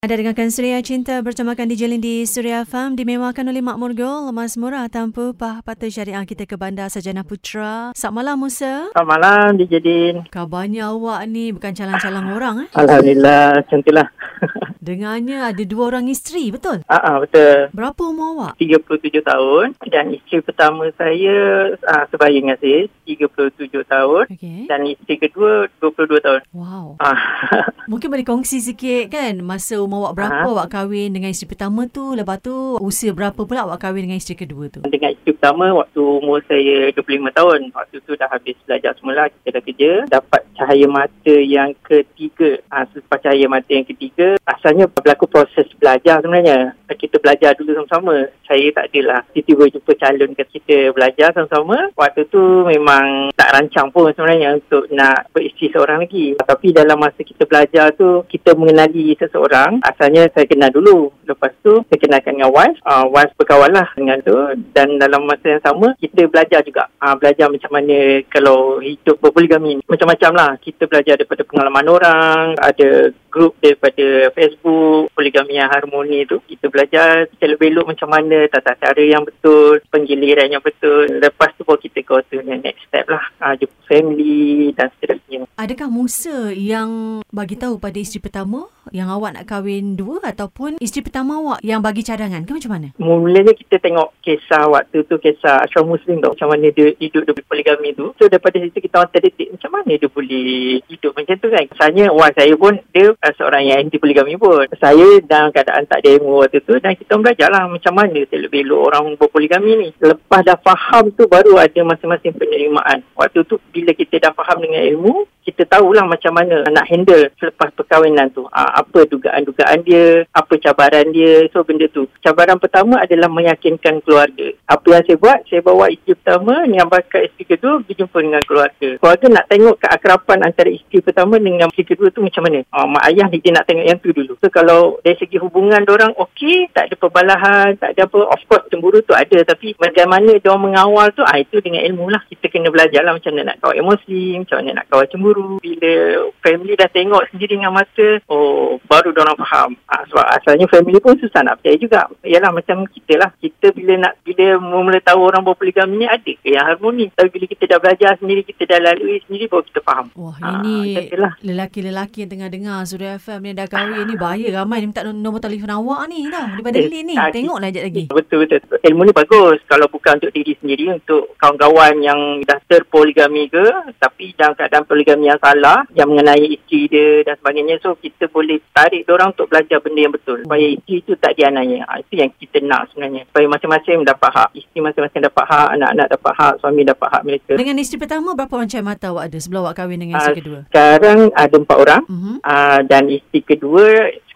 Anda dengarkan Suria Cinta bertemakan di Jelin di Suria Farm dimewakan oleh Mak Murgul, lemas murah tanpa pah patah syariah kita ke Bandar Sajana Putra. Selamat malam Musa. Selamat malam di Jedin. Kabarnya awak ni bukan calang-calang orang eh? Alhamdulillah, cantiklah. Dengarnya ada dua orang isteri, betul? Ah, ah, betul. Berapa umur awak? 37 tahun dan isteri pertama saya ah, sebaya dengan saya 37 tahun Okey. dan isteri kedua 22 tahun. Wow. Ah, Mungkin boleh kongsi sikit kan masa umur awak berapa Ha. awak kahwin dengan isteri pertama tu, lepas tu usia berapa pula awak kahwin dengan isteri kedua tu? dengan isteri pertama waktu umur saya 25 tahun. Waktu tu dah habis belajar semula, kita dah kerja. Dapat cahaya mata yang ketiga. Ah, selepas cahaya mata yang ketiga, asalnya berlaku proses belajar sebenarnya. Kita belajar dulu sama-sama. Saya tak adalah tiba-tiba jumpa calon ke kita belajar sama-sama. Waktu tu memang tak rancang pun sebenarnya untuk nak beristeri seorang lagi. Tapi dalam masa kita belajar tu, kita mengenali seseorang. Asalnya saya kenal dulu. Lepas tu, saya kenalkan dengan wife. Uh, wife berkawan lah dengan tu. Dan dalam masa yang sama, kita belajar juga. Uh, belajar macam mana kalau hidup berpoligami. Macam-macam lah. Kita belajar daripada pengalaman orang. Ada grup daripada Facebook. Poligami yang harmoni tu. Kita belajar selok-belok macam mana. Tata cara yang betul. Penggiliran yang betul. Lepas tu baru kita go to the next step lah. Uh, jumpa family dan seterusnya. Adakah Musa yang bagi tahu pada isteri pertama yang awak nak kahwin dua ataupun isteri pertama awak yang bagi cadangan ke macam mana? Mulanya kita tengok kisah waktu tu kisah Ashraf Muslim tu macam mana dia hidup dengan poligami tu. So daripada situ kita orang terdetik macam mana dia boleh hidup macam tu kan. Misalnya wife saya pun dia uh, seorang yang anti poligami pun. Saya dalam keadaan tak ada ilmu waktu tu dan kita belajar lah macam mana selok-belok orang berpoligami ni. Lepas dah faham tu baru ada masing-masing penerimaan. Waktu tu bila kita dah faham dengan ilmu, kita tahulah macam mana nak handle selepas perkahwinan tu. Aa, apa dugaan-dugaan dia, apa cabaran dia. So benda tu. Cabaran pertama adalah meyakinkan keluarga. Apa yang saya buat, saya bawa isteri pertama yang bakal isteri kedua pergi jumpa dengan keluarga. Keluarga nak tengok keakrapan antara isteri pertama dengan isteri kedua tu macam mana. Aa, mak ayah ni dia nak tengok yang tu dulu. So kalau dari segi hubungan orang okey, tak ada perbalahan, tak ada apa. Of course cemburu tu ada tapi bagaimana dia mengawal tu, ah itu dengan ilmu lah. Kita kena belajar lah macam mana nak kawal emosi, macam mana nak kawal cemburu. Bila family dah tengok sendiri dengan mata, oh baru dia orang faham. Ah, sebab asalnya family pun susah nak percaya juga. Yalah macam kita lah. Kita bila nak bila mula tahu orang berpoligami ni ada ke yang harmoni. Tapi bila kita dah belajar sendiri, kita dah lalui sendiri baru kita faham. Wah, Ah, ini lelaki-lelaki yang tengah dengar Suria FM ni dah kahwin ni bahaya ramai ni minta nombor telefon awak ni tau daripada Eh, Lin ni. ah, Tengoklah sekejap lagi. Betul betul. Ilmu ni bagus kalau bukan untuk diri sendiri untuk kawan-kawan yang dah terpoligami ke tapi dalam keadaan poligami yang salah yang mengenai isteri dia dan sebagainya so kita boleh tarik orang untuk belajar benda yang betul supaya isteri itu tak dianiaya. Ha, itu yang kita nak sebenarnya supaya masing-masing dapat hak. Isteri masing-masing dapat hak, anak-anak dapat hak, suami dapat hak mereka. Dengan isteri pertama berapa orang cahaya mata awak ada sebelum awak kahwin dengan isteri kedua? Sekarang ada empat orang Mhm. uh, dan isteri kedua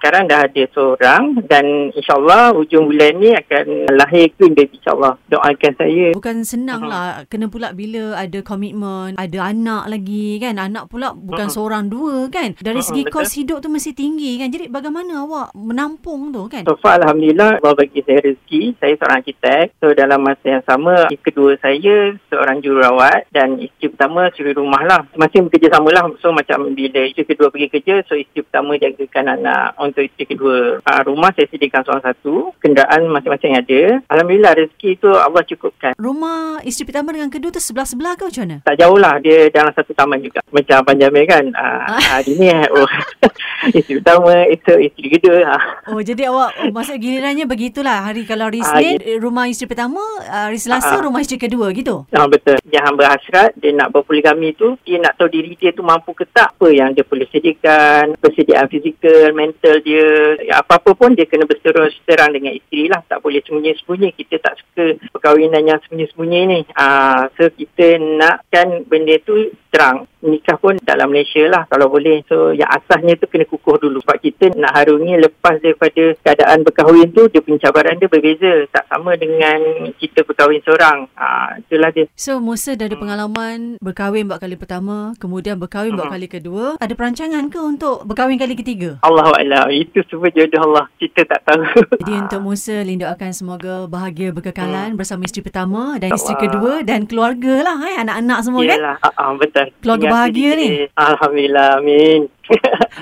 sekarang dah ada seorang dan insyaAllah hujung bulan ni akan lahir queen baby insyaAllah. Doakan saya. Bukan senang lah Kena pula bila ada komitmen Ada anak lagi kan Anak pula bukan Mhm. seorang dua kan Dari Mhm, segi betul. kos hidup tu mesti tinggi kan Jadi bagaimana awak menampung tu kan So far Alhamdulillah Allah bagi saya rezeki. Saya seorang arkitek. So dalam masa yang sama, kedua saya seorang jururawat dan isteri pertama suri rumah lah. Masing bekerja sama lah. So macam bila isteri kedua pergi kerja, so isteri pertama jagakan anak untuk isteri kedua. Uh, rumah saya sediakan seorang satu. Kenderaan masing-masing ada. Alhamdulillah rezeki tu Allah cukupkan. Rumah isteri pertama dengan kedua tu sebelah-sebelah ke macam mana? Tak jauh lah. Dia dalam satu taman juga. Macam Abang Jamil kan. Uh, hari ni oh, isteri pertama, itu isteri kedua. Uh. Oh jadi awak oh, Maksud gilirannya begitulah Hari kalau hari Ah, Isnin eh, Rumah isteri pertama ah, Hari Selasa ah. Rumah isteri kedua gitu Ah, betul. Yang hamba hasrat, dia nak berpoligami tu, dia nak tahu diri dia tu mampu ke tak apa yang dia boleh sediakan, persediaan fizikal, mental dia, apa-apa pun dia kena berterus terang dengan isteri lah. Tak boleh sembunyi-sembunyi. Kita tak suka perkahwinan yang sembunyi-sembunyi ni. Ah, so, kita nakkan benda tu terang. Nikah pun dalam Malaysia lah kalau boleh. So, yang asasnya tu kena kukuh dulu. Sebab kita nak harungi lepas daripada keadaan berkahwin tu, dia punya cabaran dia berbeza. Tak sama dengan kita berkahwin seorang. Ah, itulah dia. So Musa dah ada pengalaman Berkahwin buat kali pertama Kemudian berkahwin buat Mhm. kali kedua Ada perancangan ke untuk Berkahwin kali ketiga? Allah Alam. Itu semua jodoh Allah. Kita tak tahu. Jadi untuk Musa Lin doakan semoga bahagia berkekalan bersama isteri pertama dan isteri InsyaAllah. kedua dan keluarga lah eh anak-anak semua kan. Yelah. Ah, ah, betul. Keluarga Ingat bahagia ni. Alhamdulillah. Amin.